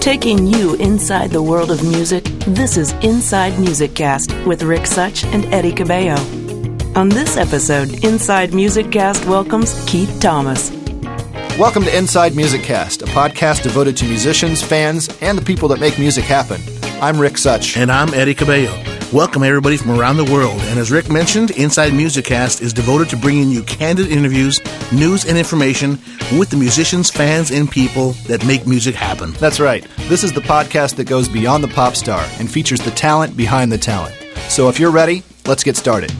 Taking you inside the world of music, this is Inside Music Cast with Rick Such and Eddie Cabello. On this episode, Inside Music Cast welcomes Keith Thomas. Welcome to Inside Music Cast, a podcast devoted to musicians, fans, and the people that make music happen. I'm Rick Such. And I'm Eddie Cabello. Welcome everybody from around the world. And as Rick mentioned, Inside Music Cast is devoted to bringing you candid interviews, news, and information with the musicians, fans, and people that make music happen. That's right. This is the podcast that goes beyond the pop star and features the talent behind the talent. So if you're ready, let's get started.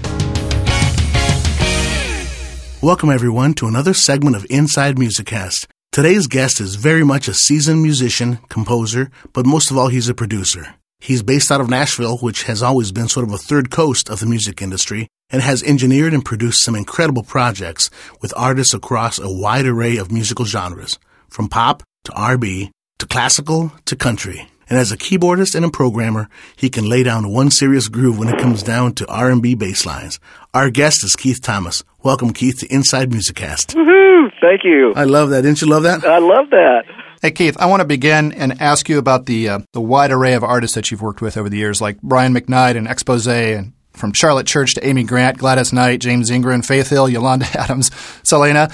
Welcome everyone to another segment of Inside Music Cast. Today's guest is very much a seasoned musician, composer, but most of all, he's a producer. He's based out of Nashville, which has always been sort of a third coast of the music industry, and has engineered and produced some incredible projects with artists across a wide array of musical genres, from pop to R&B to classical to country. And as a keyboardist and a programmer, he can lay down one serious groove when it comes down to R&B bass lines. Our guest is Keith Thomas. Welcome, Keith, to Inside Music Cast. Woohoo! Thank you. I love that. Didn't you love that? I love that. Hey, Keith, I want to begin and ask you about the uh, the wide array of artists that you've worked with over the years, like Brian McKnight and Expose, and from Charlotte Church to Amy Grant, Gladys Knight, James Ingram, Faith Hill, Yolanda Adams, Selena.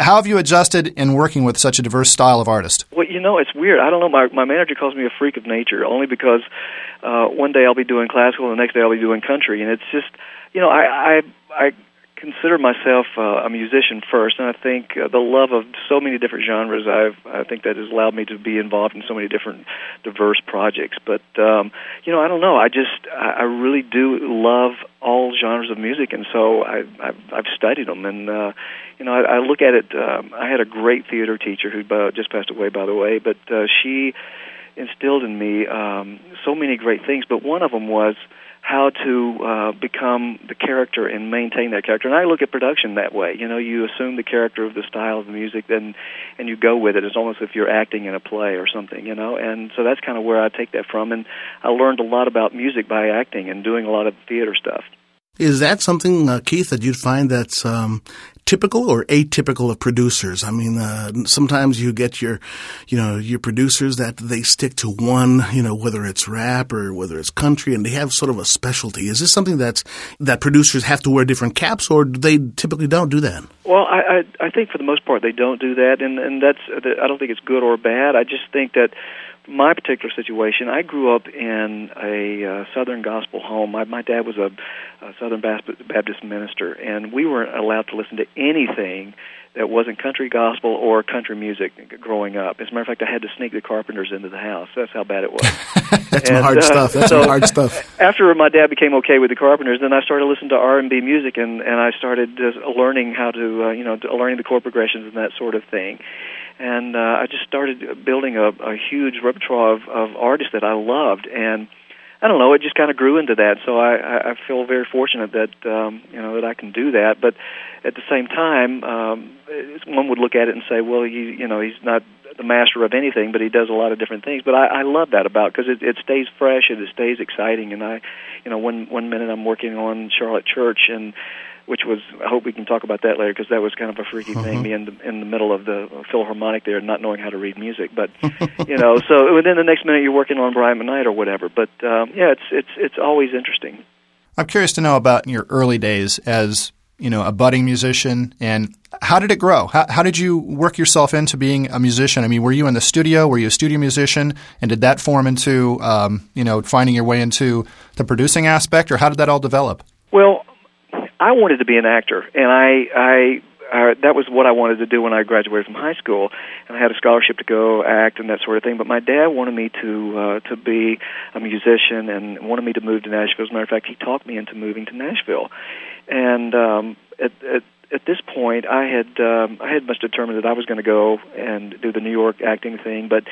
How have you adjusted in working with such a diverse style of artist? Well, you know, it's weird. I don't know. My my manager calls me a freak of nature, only because uh, one day I'll be doing classical, and the next day I'll be doing country, and it's just, you know, I I I consider myself uh, a musician first, and I think uh, the love of so many different genres, I've I think that has allowed me to be involved in so many different diverse projects. But um, you know, I don't know. I just I, I really do love all genres of music, and so I, I've, I've studied them, and uh, you know, I, I look at it. Um, I had a great theater teacher who just passed away, by the way, but uh, she instilled in me um, so many great things. But one of them was how to uh, become the character and maintain that character. And I look at production that way. You know, you assume the character of the style of the music, then and you go with it. It's almost if you're acting in a play or something. You know, and so that's kind of where I take that from. And I learned a lot about music by acting and doing a lot of theater stuff. Is that something, uh, Keith, that you'd find that's um, typical or atypical of producers? I mean, uh, sometimes you get your, you know, your producers that they stick to one, you know, whether it's rap or whether it's country, and they have sort of a specialty. Is this something that's that producers have to wear different caps, or they typically don't do that? Well, I I, I think for the most part they don't do that, and and that's I don't think it's good or bad. I just think that my particular situation, I grew up in a uh, Southern gospel home. My, my dad was a, a Southern Baptist minister, and we weren't allowed to listen to anything that wasn't country gospel or country music growing up. As a matter of fact, I had to sneak the Carpenters into the house. That's how bad it was. That's and, hard uh, stuff. That's so hard stuff. After my dad became okay with the Carpenters, then I started listening to R and B music, and and I started just learning how to, uh, you know, learning the chord progressions and that sort of thing and uh, I just started building a, a huge repertoire of, of artists that I loved, and I don't know, it just kind of grew into that. So I, I feel very fortunate that um, you know that I can do that. But at the same time, um, one would look at it and say, well, you you know, he's not the master of anything, but he does a lot of different things. But I, I love that about because it, it stays fresh and it stays exciting. And I, you know, one one minute I'm working on Charlotte Church and which was I hope we can talk about that later because that was kind of a freaky thing, being in the, in the middle of the Philharmonic there, not knowing how to read music. But you know, so within the next minute you're working on Brian McKnight or whatever. But um, yeah, it's it's it's always interesting. I'm curious to know about your early days as you know a budding musician and how did it grow? How, how did you work yourself into being a musician? I mean, were you in the studio? Were you a studio musician? And did that form into um, you know finding your way into the producing aspect, or how did that all develop? Well, I wanted to be an actor, and I I uh, that was what I wanted to do when I graduated from high school, and I had a scholarship to go act and that sort of thing. But my dad wanted me to uh, to be a musician and wanted me to move to Nashville. As a matter of fact, he talked me into moving to Nashville, and um, at, at at this point, I had um, I had much determined that I was going to go and do the New York acting thing. But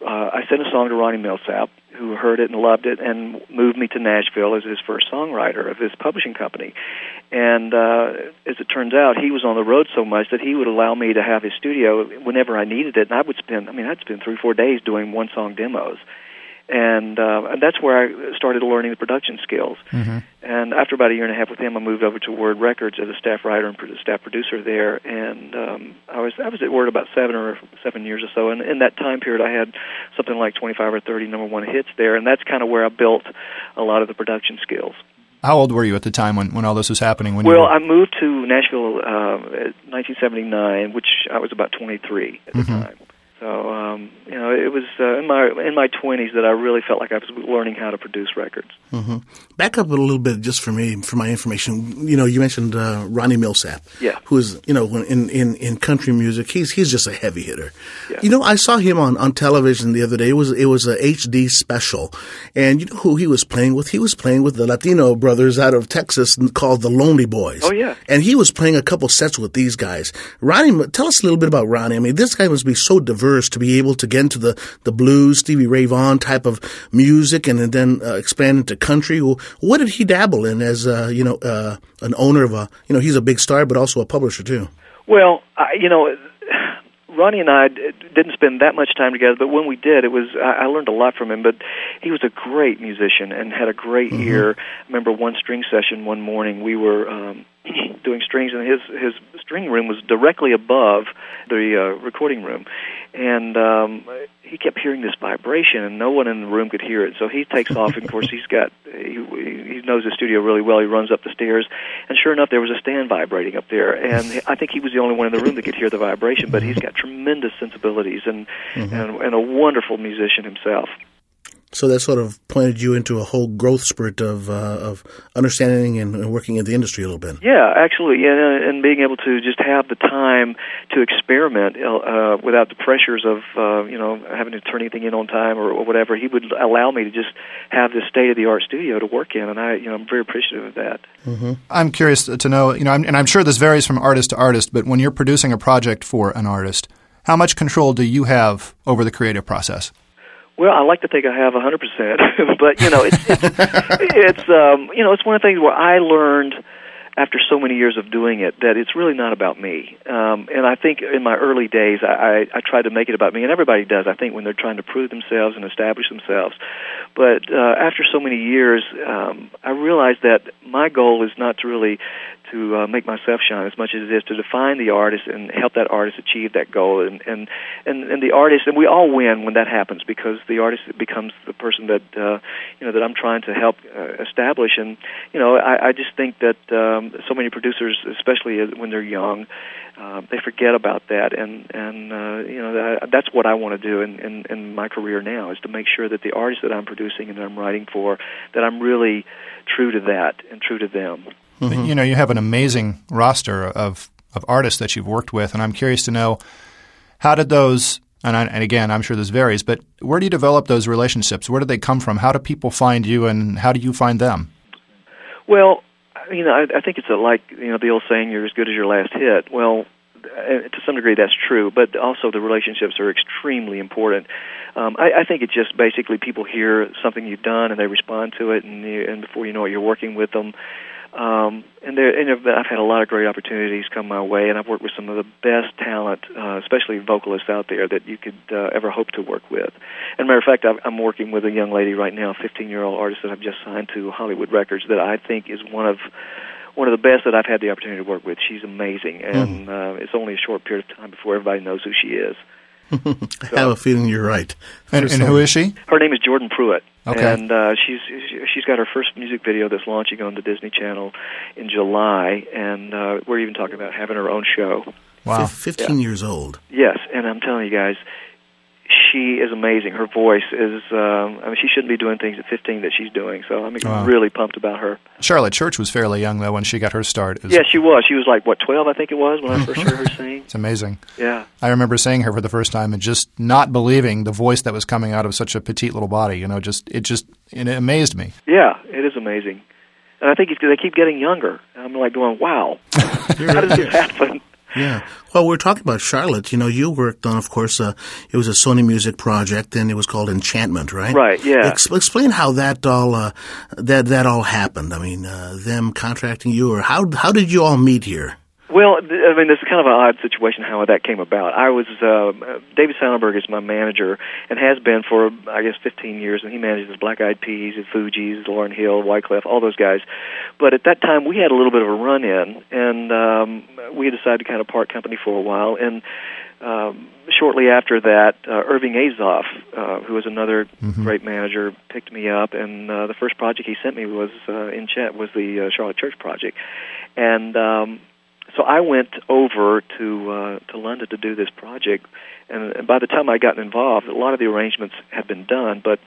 uh, I sent a song to Ronnie Milsap, who heard it and loved it, and moved me to Nashville as his first songwriter of his publishing company. And uh, as it turns out, he was on the road so much that he would allow me to have his studio whenever I needed it, and I would spend I mean I'd spend three four days doing one song demos and uh, and that's where I started learning the production skills. Mm-hmm. And after about a year and a half with him, I moved over to Word Records as a staff writer and staff producer there. And um, I was I was at Word about seven or seven years or so. And in that time period, I had something like 25 or 30 number one hits there, and that's kind of where I built a lot of the production skills. How old were you at the time when, when all this was happening? When well. I moved to Nashville uh, 1979, which I was about 23 at the mm-hmm. time. So um, you know, it was uh, in my in my twenties that I really felt like I was learning how to produce records. Mm-hmm. Back up a little bit, just for me, for my information. You know, you mentioned uh, Ronnie Milsap, yeah, who is you know in in in country music, he's he's just a heavy hitter. Yeah. You know, I saw him on, on television the other day. It was it was a HD special, and you know who he was playing with? He was playing with the Latino brothers out of Texas called the Lonely Boys. Oh yeah, and he was playing a couple sets with these guys. Ronnie, tell us a little bit about Ronnie. I mean, this guy must be so diverse to be able to get into the, the blues, Stevie Ray Vaughan type of music and, then uh, expand into country. What did he dabble in as, uh, you know, uh, an owner of a, you know, he's a big star, but also a publisher too? Well, I, you know, Ronnie and I didn't spend that much time together, but when we did, it was I learned a lot from him. But he was a great musician and had a great mm-hmm. ear. I remember one string session one morning. We were um, doing strings, and his his string room was directly above the uh, recording room, and um, he kept hearing this vibration, and no one in the room could hear it. So he takes off, and of course he's got he, he knows the studio really well. He runs up the stairs, and sure enough, there was a stand vibrating up there, and I think he was the only one in the room that could hear the vibration. But he's got tremendous sensibilities and mm-hmm. and, and a wonderful musician himself. So that sort of pointed you into a whole growth spurt of uh, of understanding and, and, working in the industry a little bit. Yeah, actually, and, and being able to just have the time to experiment uh, without the pressures of uh, you know having to turn anything in on time or, or whatever. He would allow me to just have this state of the art studio to work in, and I you know I'm very appreciative of that. Mm-hmm. I'm curious to know, you know, I'm, and I'm sure this varies from artist to artist, but when you're producing a project for an artist, how much control do you have over the creative process? Well, I like to think I have a 100%, but you know, it's it's, it's um, you know, it's one of the things where I learned after so many years of doing it that it's really not about me. Um, and I think in my early days, I, I, I tried to make it about me, and everybody does. I think when they're trying to prove themselves and establish themselves. But uh, after so many years, um, I realized that my goal is not to really to uh, make myself shine as much as it is to define the artist and help that artist achieve that goal. And and and, and the artist, and we all win when that happens because the artist becomes the person that uh, you know that I'm trying to help uh, establish. And you know, I, I just think that um, so many producers, especially when they're young, uh, they forget about that, and and uh, you know that, that's what I want to do in, in in my career now is to make sure that the artists that I'm producing and that I'm writing for, that I'm really true to that and true to them. Mm-hmm. You know, you have an amazing roster of of artists that you've worked with, and I'm curious to know how did those and, I, and again, I'm sure this varies, but where do you develop those relationships? Where do they come from? How do people find you, and how do you find them? Well, you know, I, I think it's a, like you know the old saying, "You're as good as your last hit." Well, uh, to some degree, that's true, but also the relationships are extremely important. Um, I, I think it's just basically people hear something you've done and they respond to it, and, you, and before you know it, you're working with them. Um, and there, and I've had a lot of great opportunities come my way, and I've worked with some of the best talent, uh, especially vocalists out there that you could uh, ever hope to work with. And matter of fact, I'm working with a young lady right now, a 15 year old artist that I've just signed to Hollywood Records, that I think is one of one of the best that I've had the opportunity to work with. She's amazing, and mm. uh, it's only a short period of time before everybody knows who she is. I have a feeling you're right. And, and who is she? Her name is Jordan Pruitt. Okay. And uh, she's she's got her first music video that's launching on the Disney Channel in July, and uh, we're even talking about having her own show. Wow. F- Fifteen yeah. years old. Yes, and I'm telling you guys, she is amazing. Her voice is, um, I mean, she shouldn't be doing things at 15 that she's doing. So I'm wow. really pumped about her. Charlotte Church was fairly young, though, when she got her start. Is Yeah, she was. She was like, what, 12, I think it was, when I first heard her sing. It's amazing. Yeah. I remember seeing her for the first time and just not believing the voice that was coming out of such a petite little body. You know, just it just it amazed me. Yeah, it is amazing. And I think they keep getting younger. I'm like going, wow, how does this happen? Yeah. Well, we're talking about Charlotte. You know, you worked on, of course, uh, it was a Sony Music project, and it was called Enchantment, right? Right. Yeah. Ex- explain how that all uh, that that all happened. I mean, uh, them contracting you, or how how did you all meet here? Well, I mean, this is kind of an odd situation how that came about. I was uh, David Sonnenberg is my manager and has been for I guess 15 years, and he manages Black Eyed Peas, and Fugees, Lauryn Hill, Wyclef, all those guys. But at that time, we had a little bit of a run in, and um, we decided to kind of part company for a while. And um, shortly after that, uh, Irving Azoff, uh, who was another mm-hmm. great manager, picked me up, and uh, the first project he sent me was uh, in chat was the uh, Charlotte Church project, and um, so I went over to uh, to London to do this project, and, by the time I got involved, a lot of the arrangements had been done, but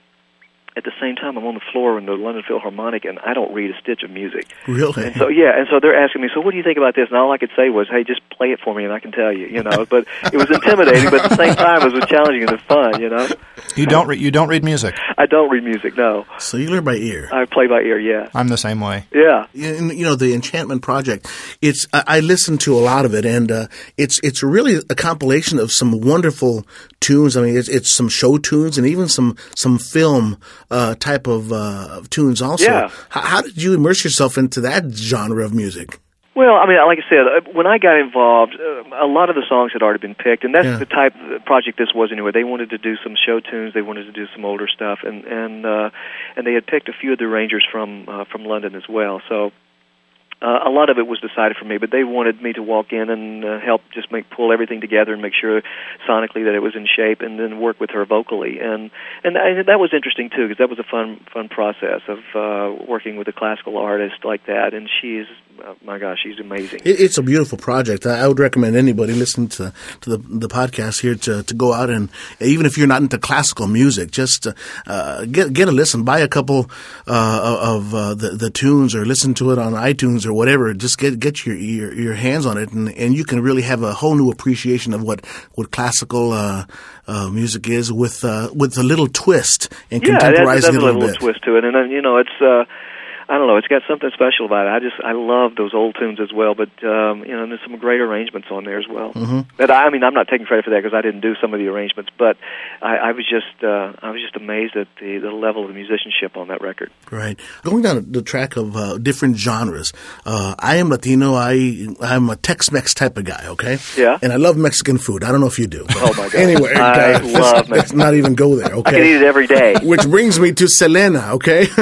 at the same time I'm on the floor in the London Philharmonic and I don't read a stitch of music. Really? And so yeah, and so they're asking me, so what do you think about this? And all I could say was, hey, just play it for me and I can tell you, you know. but it was intimidating, but at the same time it was challenging and fun, you know. You don't re- you don't read music. I don't read music, no. So you learn by ear. I play by ear, yeah. I'm the same way. Yeah. You know the Enchantment Project. It's I, I listened to a lot of it, and uh, it's it's really a compilation of some wonderful tunes. I mean, it's, it's some show tunes and even some some film uh, type of, uh, of tunes. Also, yeah. how, how did you immerse yourself into that genre of music? Well, I mean, like I said, uh, when I got involved, uh, a lot of the songs had already been picked, and that's yeah. the type of project this was anyway. They wanted to do some show tunes, they wanted to do some older stuff, and and uh, and they had picked a few of the arrangers from uh, from London as well. So uh, a lot of it was decided for me, but they wanted me to walk in and uh, help just make pull everything together and make sure sonically that it was in shape, and then work with her vocally. And and, and that was interesting too, because that was a fun fun process of uh, working with a classical artist like that. And she's oh my gosh, she's amazing. It's a beautiful project. I would recommend anybody listening to to the, the podcast here to, to go out and even if you're not into classical music, just uh, get get a listen, buy a couple uh, of uh, the the tunes, or listen to it on iTunes or whatever, just get get your your, your hands on it, and, and you can really have a whole new appreciation of what what classical uh, uh, music is with uh, with a little twist and yeah, contemporizing it a little, little bit. twist to it, and then you know it's. Uh, I don't know. It's got something special about it. I just I love those old tunes as well. But um, you know, there's some great arrangements on there as well. Mm-hmm. But I, I mean, I'm not taking credit for that because I didn't do some of the arrangements. But I, I was just uh, I was just amazed at the the level of the musicianship on that record. Right. Going down the track of uh, different genres. Uh, I am Latino. I I'm a Tex-Mex type of guy. Okay. Yeah. And I love Mexican food. I don't know if you do. Oh my god. anyway, I uh, love let's not even go there. Okay. I can eat it every day. Which brings me to Selena. Okay.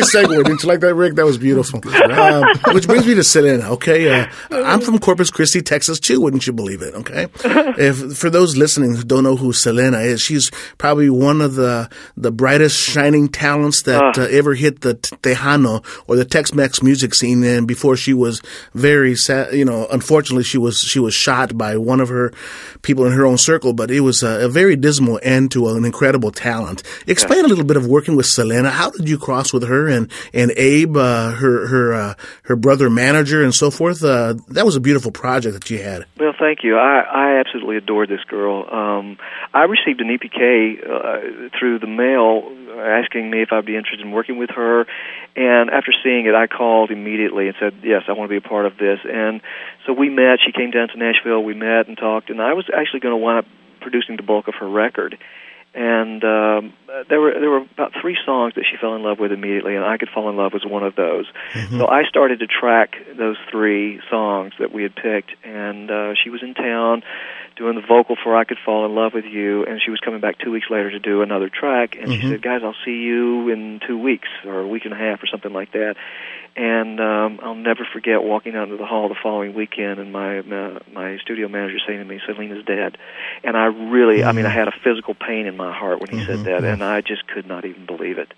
nice segue. Didn't you like that, Rick? That was beautiful. Um, which brings me to Selena. Okay, uh, I'm from Corpus Christi, Texas, too. Wouldn't you believe it? Okay, if for those listening who don't know who Selena is, she's probably one of the the brightest shining talents that uh, ever hit the Tejano or the Tex-Mex music scene. And before she was very sad, you know, unfortunately, she was she was shot by one of her people in her own circle. But it was a, a very dismal end to an incredible talent. Explain a little bit of working with Selena. How did you cross with her and and Abe, uh, her her uh, her brother manager, and so forth. Uh, that was a beautiful project that you had. Well, thank you. I, I absolutely adored this girl. Um, I received an EPK uh, through the mail asking me if I'd be interested in working with her, and after seeing it, I called immediately and said, "Yes, I want to be a part of this." And so we met. She came down to Nashville. We met and talked, and I was actually going to wind up producing the bulk of her record and um, there were there were about three songs that she fell in love with immediately, and I Could Fall in Love was one of those. Mm-hmm. So I started to track those three songs that we had picked, and uh, she was in town doing the vocal for I Could Fall in Love with You, and she was coming back two weeks later to do another track, and Mhm. she said, "Guys, I'll see you in two weeks or a week and a half or something like that." And um, I'll never forget walking out into the hall the following weekend, and my uh, my studio manager saying to me, "Selena's dead," and I really, I mean, I had a physical pain in my heart when he said that, and I just could not even believe it.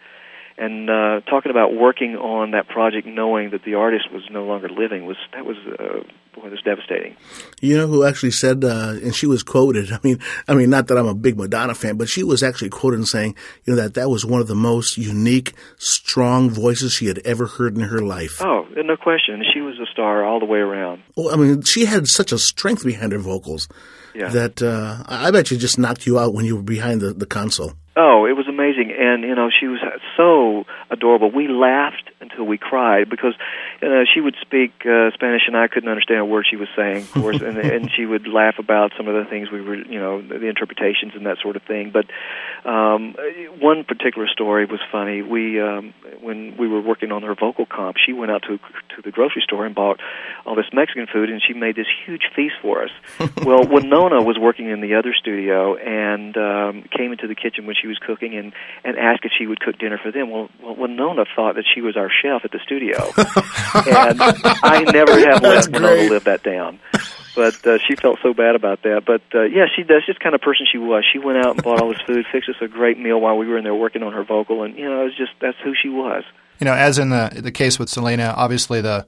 And uh, talking about working on that project, knowing that the artist was no longer living, was that was uh, boy, was devastating. You know who actually said, uh, and she was quoted. I mean, I mean, not that I'm a big Madonna fan, but she was actually quoted in saying, you know, that that was one of the most unique, strong voices she had ever heard in her life. Oh, no question, she was a star all the way around. Well, I mean, she had such a strength behind her vocals Yeah. that uh, I bet she just knocked you out when you were behind the, the console. Oh, it was amazing, and you know she was so adorable. We laughed until we cried because uh, she would speak uh, Spanish and I couldn't understand a word she was saying, of course, and, and she would laugh about some of the things we were, you know, the interpretations and that sort of thing. But um, one particular story was funny. We, um, when we were working on her vocal comp, she went out to to the grocery store and bought all this Mexican food, and she made this huge feast for us. well, Wynonna was working in the other studio and um, came into the kitchen when she was cooking and and asked if she would cook dinner for them. Well, well Wynonna thought that she was our chef at the studio, and I never have let Wynonna live that down. But uh, she felt so bad about that. But uh, yeah, she that's just kind of person she was. She went out and bought all this food, fixed us a great meal while we were in there working on her vocal, and you know, it was just that's who she was. You know, as in the the case with Selena, obviously the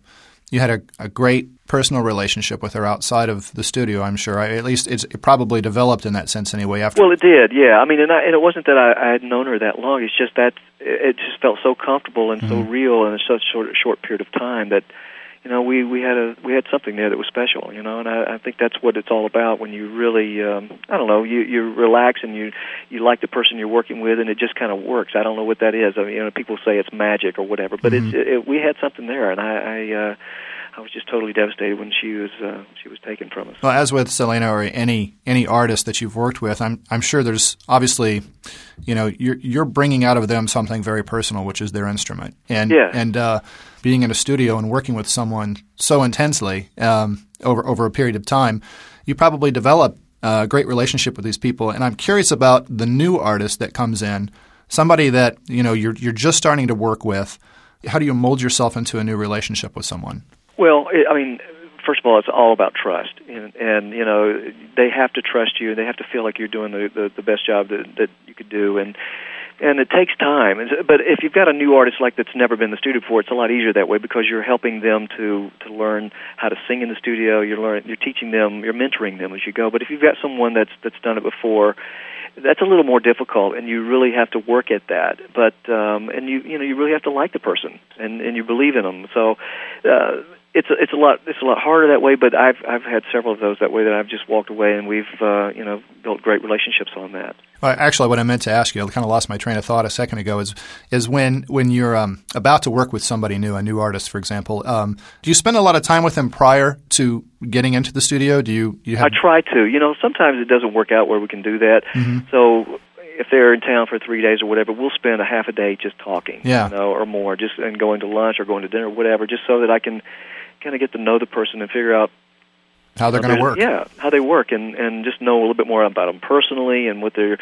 you had a, a great personal relationship with her outside of the studio. I'm sure. I, at least it's it probably developed in that sense anyway. After well, it did. Yeah. I mean, and, I, and it wasn't that I, I had known her that long. It's just that it just felt so comfortable and mm-hmm. so real in such short short period of time that you know we we had a we had something there that was special you know and I, I think that's what it's all about when you really um I don't know you you relax and you you like the person you're working with and it just kind of works I don't know what that is I mean you know people say it's magic or whatever but mm-hmm. it's it, it, we had something there and I I uh I was just totally devastated when she was uh, she was taken from us. Well, as with Selena or any any artist that you've worked with, I'm I'm sure there's obviously, you know, you're you're bringing out of them something very personal, which is their instrument, and yeah. and uh, being in a studio and working with someone so intensely um, over over a period of time, you probably develop a great relationship with these people. And I'm curious about the new artist that comes in, somebody that you know you're you're just starting to work with. How do you mold yourself into a new relationship with someone? Well, I mean, first of all, it's all about trust, and, and you know they have to trust you, and they have to feel like you're doing the the, the best job that that you could do, and and it takes time. But if you've got a new artist like that's never been in the studio before, it's a lot easier that way because you're helping them to to learn how to sing in the studio. You're learn you're teaching them, you're mentoring them as you go. But if you've got someone that's that's done it before, that's a little more difficult, and you really have to work at that. But um, and you you know you really have to like the person and and you believe in them. So. Uh, it's a, it's a lot it's a lot harder that way, but I've I've had several of those that way that I've just walked away and we've uh, you know built great relationships on that. Well, actually, what I meant to ask you, I kind of lost my train of thought a second ago, is is when when you're um, about to work with somebody new, a new artist, for example. Um, do you spend a lot of time with them prior to getting into the studio? Do you you have? I try to. You know, sometimes it doesn't work out where we can do that. Mm-hmm. So if they're in town for three days or whatever, we'll spend a half a day just talking, yeah. you know, or more, just and going to lunch or going to dinner, or whatever, just so that I can kind of get to know the person and figure out how they're going to work. Yeah, how they work, and and just know a little bit more about them personally and what they're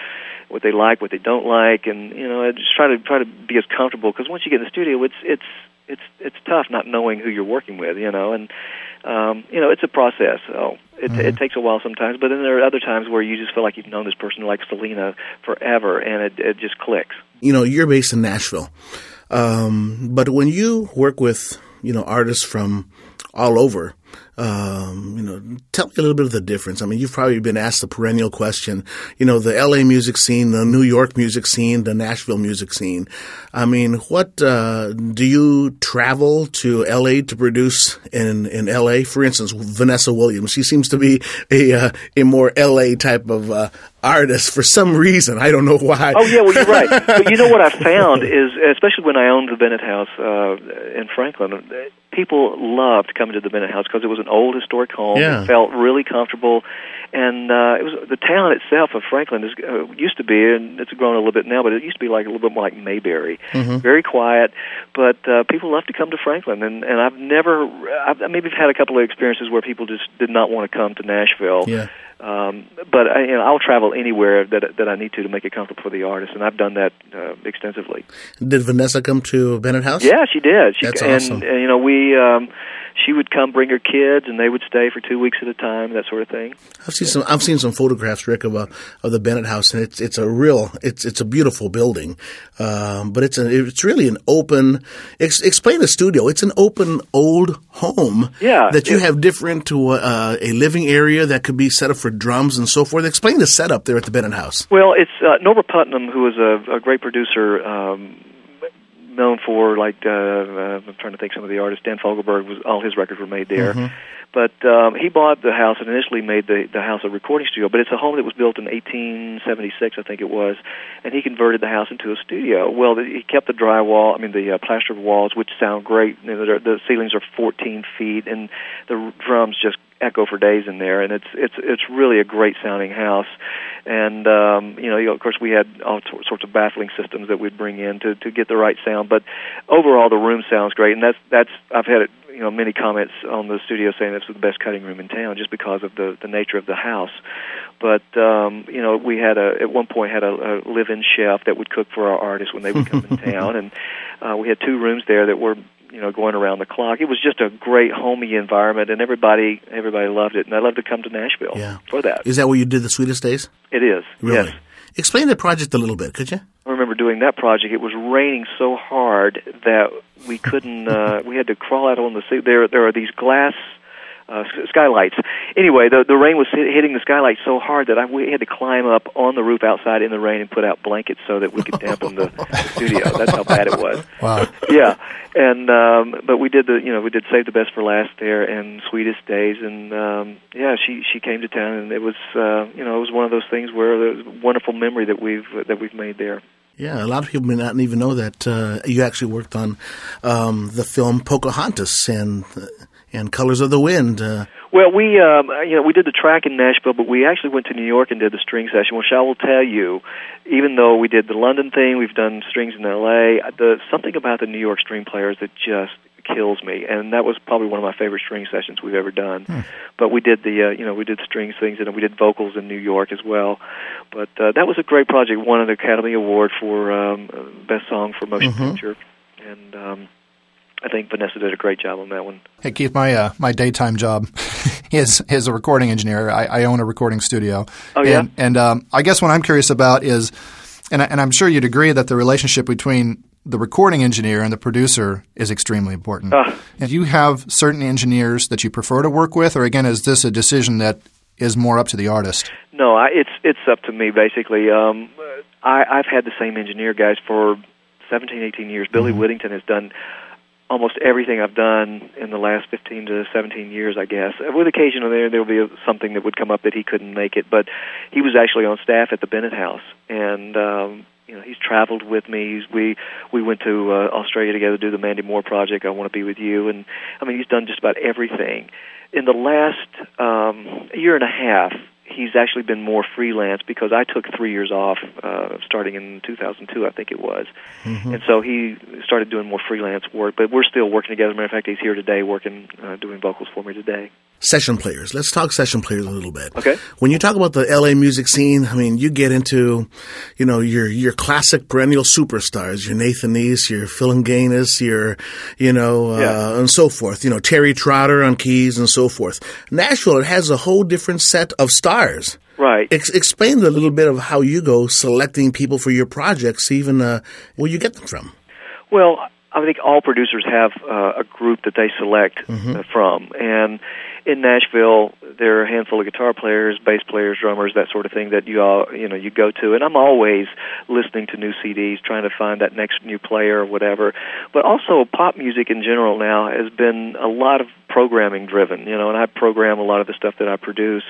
what they like, what they don't like, and you know, just try to try to be as comfortable because once you get in the studio, it's it's it's it's tough not knowing who you're working with, you know, and um, you know, it's a process. So it, mm-hmm. it takes a while sometimes, but then there are other times where you just feel like you've known this person, like Selena, forever, and it it just clicks. You know, you're based in Nashville, um, but when you work with you know artists from all over. Um, you know, tell me a little bit of the difference. I mean, you've probably been asked the perennial question, you know, the LA music scene, the New York music scene, the Nashville music scene. I mean, what, uh, do you travel to LA to produce in, in LA? For instance, Vanessa Williams, she seems to be a, uh, a more LA type of, uh, artist for some reason. I don't know why. Oh yeah, well you're right. but you know what I found is, especially when I owned the Bennett House uh, in Franklin, people loved coming to the Bennett House because it was an old historic home. Yeah. It felt really comfortable, and uh, it was the town itself of Franklin is uh, used to be, and it's grown a little bit now, but it used to be like a little bit more like Mayberry, mm-hmm. very quiet. But uh, people love to come to Franklin, and and I've never, I've maybe had a couple of experiences where people just did not want to come to Nashville. Yeah um, but I, you know, I'll travel anywhere that that I need to to make it comfortable for the artist, and I've done that uh, extensively. Did Vanessa come to Bennett House? Yeah, she did. She, That's and, awesome. And you know, we um, she would come bring her kids, and they would stay for two weeks at a time, that sort of thing. I've seen some. I've seen some photographs, Rick, of a, of the Bennett House, and it's it's a real it's it's a beautiful building, um, but it's it's really an open. Ex, explain the studio. It's an open old home. Yeah, that you have different to uh, a living area that could be set up for drums and so forth. Explain the setup there at the Bennett House. Well, it's uh, Norbert Putnam, who is a, a great producer. Um, known for like uh, uh, I'm trying to think some of the artists. Dan Fogelberg was all his records were made there. Mm-hmm. But um, he bought the house and initially made the the house a recording studio. But it's a home that was built in 1876, I think it was, and he converted the house into a studio. Well, the, he kept the drywall, I mean the uh, plastered walls, which sound great. You know, the ceilings are 14 feet, and the drums just echo for days in there, and it's it's it's really a great sounding house. And um, you know, of course, we had all sorts of baffling systems that we'd bring in to to get the right sound. But overall, the room sounds great, and that's that's I've had you know many comments on the studio saying this was the best cutting room in town just because of the the nature of the house. But um, you know, we had a at one point had a, a live-in chef that would cook for our artists when they would come in town, and uh, we had two rooms there that were you know going around the clock. It was just a great homey environment, and everybody everybody loved it. And I love to come to Nashville Yeah. for that. Is that where you did the sweetest days? It is Really? yes. Explain the project a little bit, could you? I remember doing that project. It was raining so hard that we couldn't. Uh, we had to crawl out on the sea. There, there are these glass uh, skylights. Anyway, the the rain was hit, hitting the skylights so hard that I we had to climb up on the roof outside in the rain and put out blankets so that we could dampen the, the studio. That's how bad it was. Wow. Yeah, and um, but we did the you know we did save the best for last there and sweetest days and um, yeah she she came to town and it was uh, you know it was one of those things where it was a wonderful memory that we've that we've made there. Yeah, a lot of people may not even know that uh, you actually worked on um, the film Pocahontas and uh, and Colors of the Wind. Uh, Well, we um, you know we did the track in Nashville, but we actually went to New York and did the string session. Which I will tell you, even though we did the London thing, we've done strings in L.A. The something about the New York string players that just kills me, and that was probably one of my favorite string sessions we've ever done. But we did the uh, you know we did strings things and we did vocals in New York as well. But uh, that was a great project. Won an Academy Award for um, uh, best song for motion picture, and um, I think Vanessa did a great job on that one. Hey Keith, my uh, my daytime job is is a recording engineer. I, I own a recording studio. Oh, yeah? and, and um, I guess what I'm curious about is, and I, and I'm sure you'd agree that the relationship between the recording engineer and the producer is extremely important. And do you have certain engineers that you prefer to work with, or again, is this a decision that is more up to the artist? No, I, it's it's up to me basically. Um, I, I've had the same engineer guys for 17, 18 years. Billy Whittington has done almost everything I've done in the last 15 to 17 years, I guess. With occasionally there there'll be something that would come up that he couldn't make it, but he was actually on staff at the Bennett House, and um, you know he's traveled with me. He's, we we went to uh, Australia together to do the Mandy Moore project. I want to be with you, and I mean he's done just about everything. In the last um, year and a half, he's actually been more freelance because I took three years off, uh, starting in 2002, I think it was, and so he started doing more freelance work. But we're still working together. As a Matter of fact, he's here today, working, uh, doing vocals for me today. Session players. Let's talk session players a little bit. Okay. When you talk about the LA music scene, I mean, you get into, you know, your your classic perennial superstars, your Nathan East, your Phil and Gaines, your, you know, uh, Yeah. and so forth. You know, Terry Trotter on keys and so forth. Nashville, it has a whole different set of stars. Right. Ex- explain a little bit of how you go selecting people for your projects, even uh, where you get them from. Well, I think all producers have uh, a group that they select uh, from, and in Nashville, there are a handful of guitar players, bass players, drummers, that sort of thing that you all you know you go to. And I'm always listening to new CDs, trying to find that next new player or whatever. But also, pop music in general now has been a lot of programming driven, you know, and I program a lot of the stuff that I produce,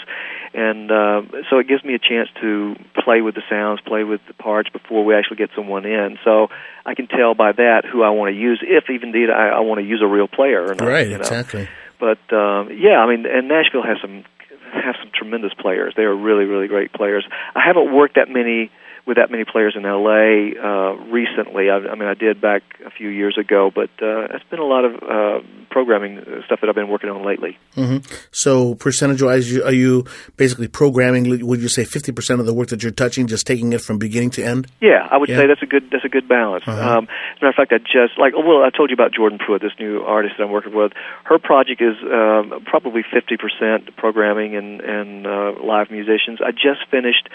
and uh, so it gives me a chance to play with the sounds, play with the parts before we actually get someone in. So I can tell by that who I want to use, if even indeed I, I want to use a real player or not. Right, you know. exactly. But um, yeah, I mean, and Nashville has some have some tremendous players. They are really, really great players. I haven't worked that many with that many players in LA uh, recently. I, I mean, I did back a few years ago, but uh, it's been a lot of uh, programming uh, stuff that I've been working on lately. So, percentage wise, are you basically programming? Would you say 50% of the work that you're touching, just taking it from beginning to end? Yeah, I would Yeah. say that's a good that's a good balance. Um, as a matter of fact, I just like well, I told you about Jordan Pruitt, this new artist that I'm working with. Her project is um, probably 50% programming and and uh, live musicians. I just finished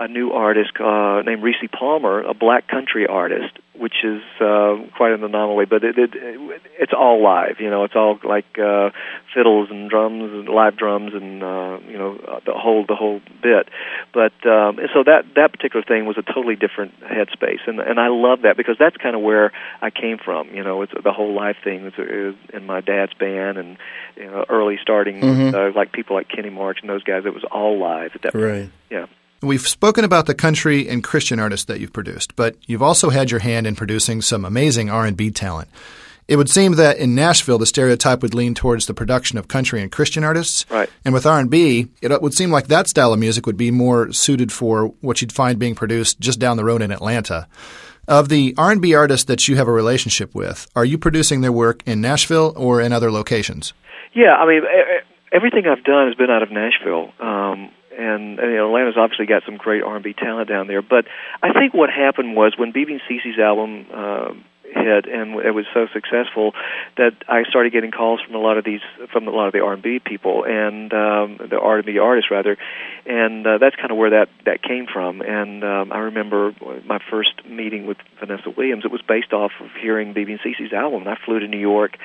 a new artist uh, named Rissi Palmer, a black country artist, which is uh, quite an anomaly. But it, it, it it's all live. You know, it's all like uh, fiddles and drums and live drums and uh, you know the whole the whole bit. But um, and so that that particular thing was a totally different headspace, and and I love that because that's kind of where I came from. You know, it's the whole live thing was, was in my dad's band and you know, early starting mm-hmm. uh, like people like Kenny March and those guys. It was all live at that right. point. Yeah. We've spoken about the country and Christian artists that you've produced, but you've also had your hand in producing some amazing R&B talent. It would seem that in Nashville, the stereotype would lean towards the production of country and Christian artists. Right. And with R&B, it would seem like that style of music would be more suited for what you'd find being produced just down the road in Atlanta. Of the R&B artists that you have a relationship with, are you producing their work in Nashville or in other locations? Yeah, I mean, everything I've done has been out of Nashville. Um, and, and you know, Atlanta's obviously got some great R&B talent down there. But I think what happened was when and CeCe's album uh, hit and it was so successful that I started getting calls from a lot of these from a lot of the R&B people and um, the R&B artists rather, and uh, that's kind of where that that came from. And um, I remember my first meeting with Vanessa Williams. It was based off of hearing BeBe and CeCe's album. And I flew to New York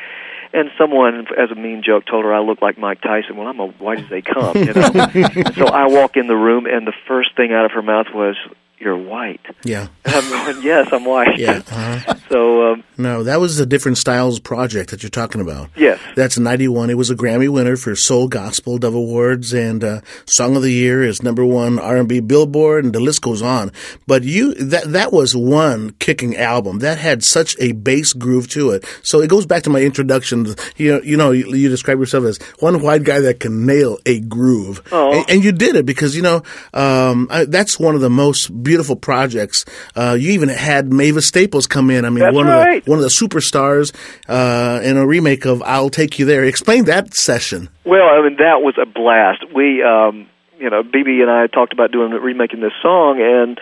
and someone, as a mean joke, told her I look like Mike Tyson. Well, I'm a why did they come? You know. so I walk in the room, and the first thing out of her mouth was, "You're white." Yeah. And I'm going, "Yes, I'm white." Yeah. Uh-huh. so um, no, that was the different styles project that you're talking about. Yes. That's '91. It was a Grammy winner for Soul Gospel Dove Awards, and uh, Song of the Year is number one R&B Billboard, and the list goes on. But you that that was one kicking album that had such a bass groove to it. So it goes back to my introduction. You know, you know, you, you describe yourself as one white guy that can nail a groove, oh. and, and, you did it because you know um, I, that's one of the most beautiful projects. Uh, you even had Mavis Staples come in. I mean, that's one right. of the one of the superstars uh, in a remake of "I'll Take You There." Explain that session. Well, I mean that was a blast. We, um, you know, BeBe and I talked about doing remaking this song, and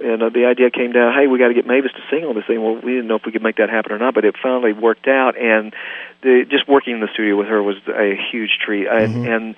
and uh, the idea came down, hey, we got to get Mavis to sing on this thing. Well, we didn't know if we could make that happen or not, but it finally worked out, and the, just working in the studio with her was a huge treat. Mm-hmm. And, and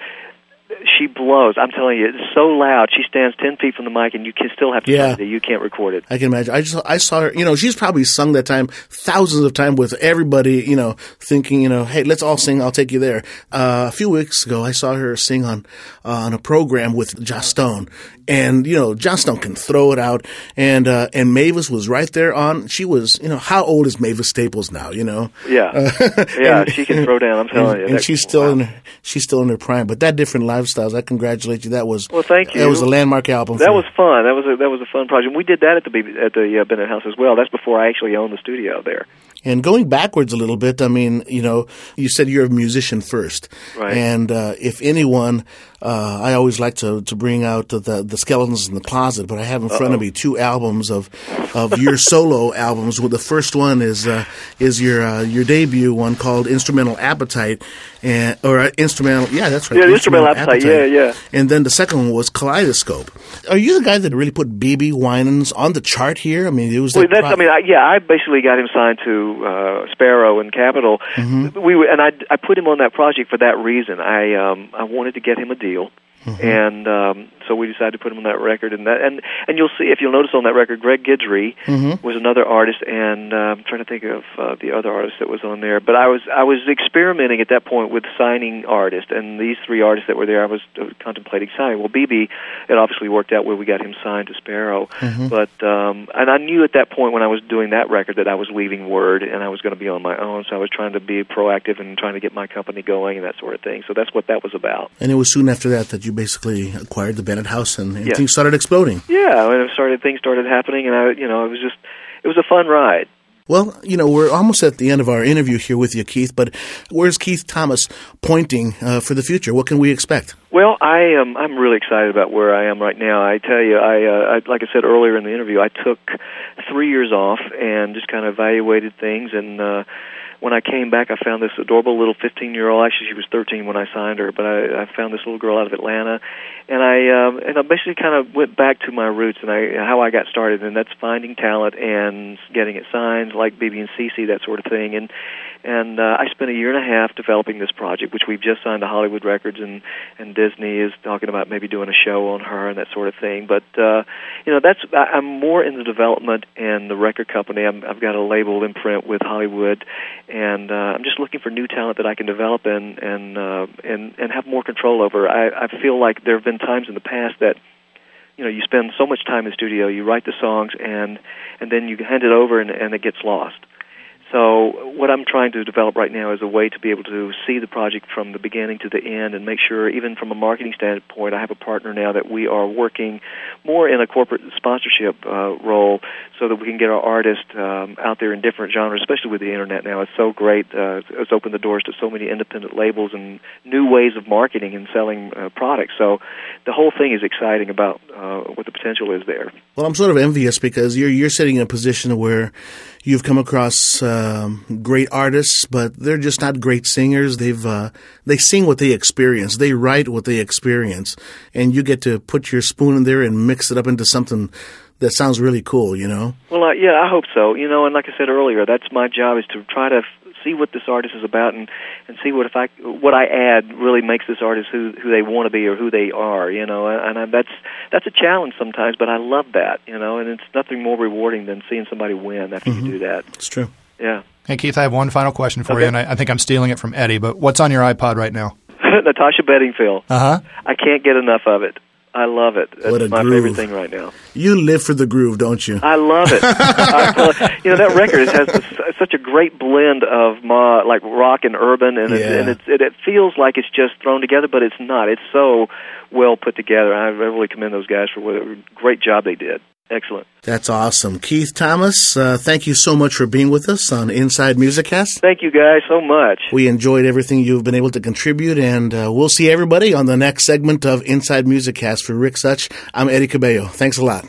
she blows. I'm telling you, it's so loud. She stands ten feet from the mic, and you can still have to yeah. it. You can't record it. I can imagine. I just I saw her. You know, she's probably sung that time thousands of times with everybody. You know, thinking, you know, hey, let's all sing. I'll take you there. Uh, a few weeks ago, I saw her sing on uh, on a program with Joss Stone, and you know, Joss Stone can throw it out. And uh, and Mavis was right there on. She was, you know, how old is Mavis Staples now? You know, yeah, yeah, and, she can throw down. I'm telling and, you, and she's still wow. in her, she's still in her prime. But that different lifestyles, I congratulate you. That was well, thank you. That was a landmark album. That was fun. That was a, that was a fun project. We did that at the at the uh, Bennett House as well. That's before I actually owned the studio there. And going backwards a little bit, I mean, you know, you said you're a musician first, right. and uh, if anyone uh, I always like to, to bring out the, the, skeletons in the closet, but I have in front Uh-oh. of me two albums of of your solo albums. Well, the first one is uh, is your uh, your debut one called Instrumental Appetite, and or uh, instrumental. Yeah, that's right. Yeah, Instrumental, Instrumental Appetite. Appetite. Yeah, yeah. And then the second one was Kaleidoscope. Are you the guy that really put BeBe Winans on the chart here? I mean, it was. Well, that that's. Pro- I mean, I, yeah, I basically got him signed to uh, Sparrow and Capitol. Mm-hmm. We were, and I I put him on that project for that reason. I um I wanted to get him a deal. Mm-hmm. And um, so we decided to put him on that record, and that, and and you'll see if you'll notice on that record, Greg Guidry mm-hmm. was another artist, and uh, I'm trying to think of uh, the other artist that was on there. But I was I was experimenting at that point with signing artists, and these three artists that were there, I was uh, contemplating signing. Well, BeBe, it obviously worked out where we got him signed to Sparrow, mm-hmm. but um, and I knew at that point when I was doing that record that I was leaving Word and I was going to be on my own, so I was trying to be proactive and trying to get my company going and that sort of thing. So that's what that was about. And it was soon after that that you basically acquired the House, and, and Yes. things started exploding. Yeah, and it started, things started happening, and I, you know, it was just, it was a fun ride. Well, you know, we're almost at the end of our interview here with you, Keith. But where's Keith Thomas pointing uh, for the future? What can we expect? Well, I am. I'm really excited about where I am right now. I tell you, I, uh, I like I said earlier in the interview, I took three years off and just kind of evaluated things. And uh, when I came back, I found this adorable little 15 year old. Actually, she was 13 when I signed her, but I, I found this little girl out of Atlanta, and I um, and I basically kind of went back to my roots and I how I got started, and that's finding talent and getting it signed, like BeBe and CeCe, that sort of thing, and and uh, I spent a year and a half developing this project, which we've just signed to Hollywood Records, and and Disney is talking about maybe doing a show on her and that sort of thing. But uh, you know, that's I, I'm more in the development and the record company. I'm, I've got a label imprint with Hollywood, and uh, I'm just looking for new talent that I can develop and and uh, and and have more control over. I, I feel like there have been times in the past that you know you spend so much time in the studio, you write the songs, and and then you hand it over, and, and it gets lost. So what I'm trying to develop right now is a way to be able to see the project from the beginning to the end and make sure, even from a marketing standpoint, I have a partner now that we are working more in a corporate sponsorship uh, role so that we can get our artists um, out there in different genres, especially with the internet now. It's so great. Uh, it's opened the doors to so many independent labels and new ways of marketing and selling uh, products. So the whole thing is exciting about uh, what the potential is there. Well, I'm sort of envious because you're you're sitting in a position where you've come across um, great artists, but they're just not great singers. They've uh, they sing what they experience, they write what they experience, and you get to put your spoon in there and mix it up into something that sounds really cool. You know? Well, uh, yeah, I hope so. You know, and like I said earlier, that's my job is to try to see what this artist is about and and see what if I what I add really makes this artist who who they want to be or who they are. You know, and, and I, that's that's a challenge sometimes, but I love that. You know, and it's nothing more rewarding than seeing somebody win after Mm-hmm. you do that. It's true. Yeah. Hey, Keith, I have one final question for Okay. you, and I, I think I'm stealing it from Eddie, but what's on your iPod right now? Natasha Bedingfield. Uh huh. I can't get enough of it. I love it. It's What a my groove. favorite thing right now. You live for the groove, don't you? I love it. I you know that record has this, such a great blend of ma, like rock and urban, and, it, and it's, it, it feels like it's just thrown together, but it's not. It's so well put together. I really commend those guys for what a great job they did. Excellent. That's awesome. Keith Thomas, uh, thank you so much for being with us on Inside Musiccast. Thank you guys so much. We enjoyed everything you've been able to contribute, and uh, we'll see everybody on the next segment of Inside Musiccast. For Rick Such, I'm Eddie Cabello. Thanks a lot.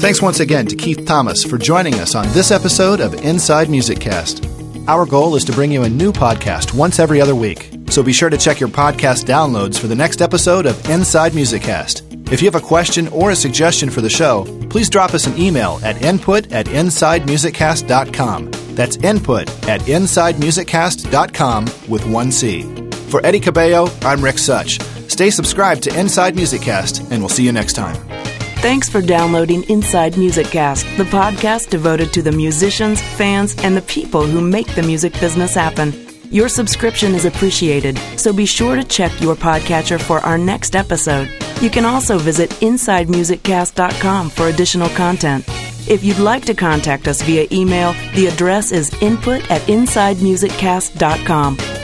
Thanks once again to Keith Thomas for joining us on this episode of Inside Music Cast. Our goal is to bring you a new podcast once every other week, so be sure to check your podcast downloads for the next episode of Inside Music Cast. If you have a question or a suggestion for the show, please drop us an email at input at insidemusiccast.com. That's input at insidemusiccast.com with one C. For Eddie Cabello, I'm Rick Such. Stay subscribed to Inside Music Cast, and we'll see you next time. Thanks for downloading Inside Music Cast, the podcast devoted to the musicians, fans, and the people who make the music business happen. Your subscription is appreciated, so be sure to check your podcatcher for our next episode. You can also visit InsideMusicCast.com for additional content. If you'd like to contact us via email, the address is input at InsideMusicCast.com.